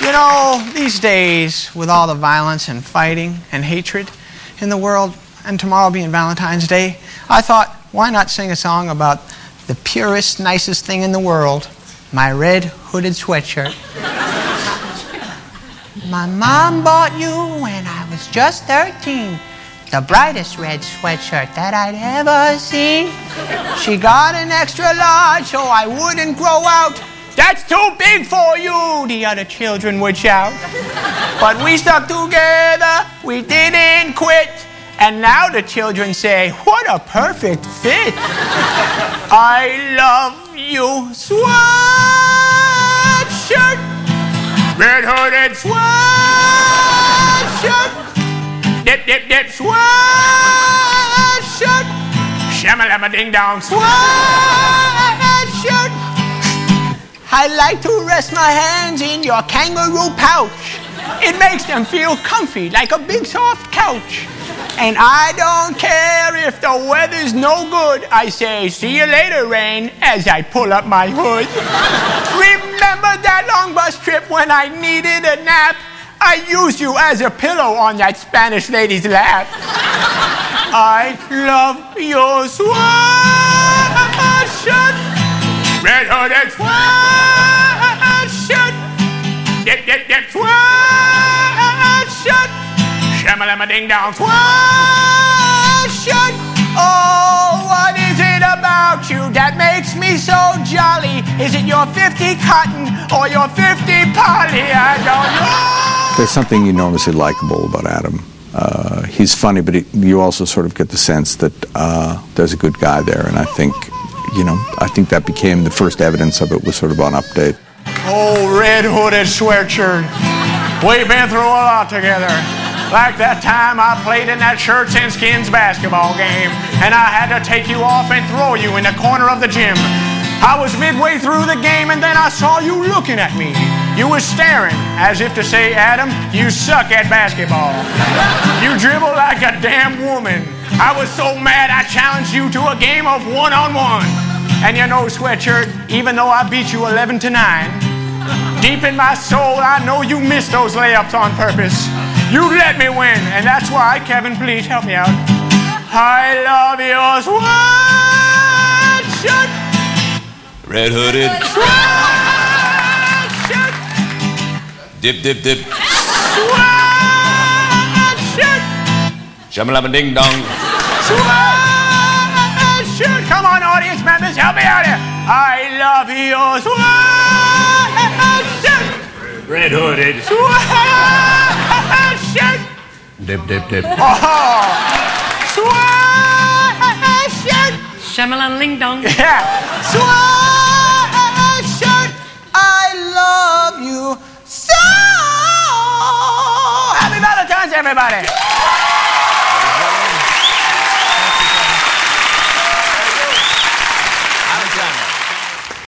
You know, these days, with all the violence and fighting and hatred in the world, and tomorrow being Valentine's Day, I thought, why not sing a song about the purest, nicest thing in the world my red hooded sweatshirt. my mom bought you when I was just 13 the brightest red sweatshirt that I'd ever seen. She got an extra large so I wouldn't grow out. That's too big for you, the other children would shout. But we stuck together, we didn't quit. And now the children say, What a perfect fit! I love you, sweatshirt, red hooded sweatshirt dip, dip, dip, sweatshirt. Shamalama ding dong, sweatshirt. I like to rest my hands in your kangaroo pouch. It makes them feel comfy like a big soft couch. And I don't care if the weather's no good. I say, see you later, rain, as I pull up my hood. Remember that long bus trip when I needed a nap? I used you as a pillow on that Spanish lady's lap. I love your sweatshirt, red hooded shamalama ding dong sweatshirt. Oh, what is it about you that makes me so jolly? Is it your 50 cotton or your 50 poly? I don't know. There's something enormously likable about Adam. Uh, he's funny, but he, you also sort of get the sense that uh, there's a good guy there, and I think, you know, I think that became the first evidence of it was sort of on update. Oh, red hooded sweatshirt. We've been through a lot together. Like that time I played in that shirts and skins basketball game, and I had to take you off and throw you in the corner of the gym. I was midway through the game, and then I saw you looking at me. You was staring as if to say, Adam, you suck at basketball. you dribble like a damn woman. I was so mad I challenged you to a game of one on one. And you know, sweatshirt, even though I beat you 11 to 9, deep in my soul, I know you missed those layups on purpose. You let me win, and that's why, Kevin, please help me out. I love your sweatshirt. Red hooded. Dip, dip, dip. Sweatshirt. Shamalama ding dong. Sweatshirt. Come on, audience members, help me out here. I love your sweatshirt. Red hooded. Sweatshirt. Dip, dip, dip. Oh. Sweatshirt. Shamalan ling dong. Yeah. Sweatshirt. I love you so. Happy Valentine's, everybody.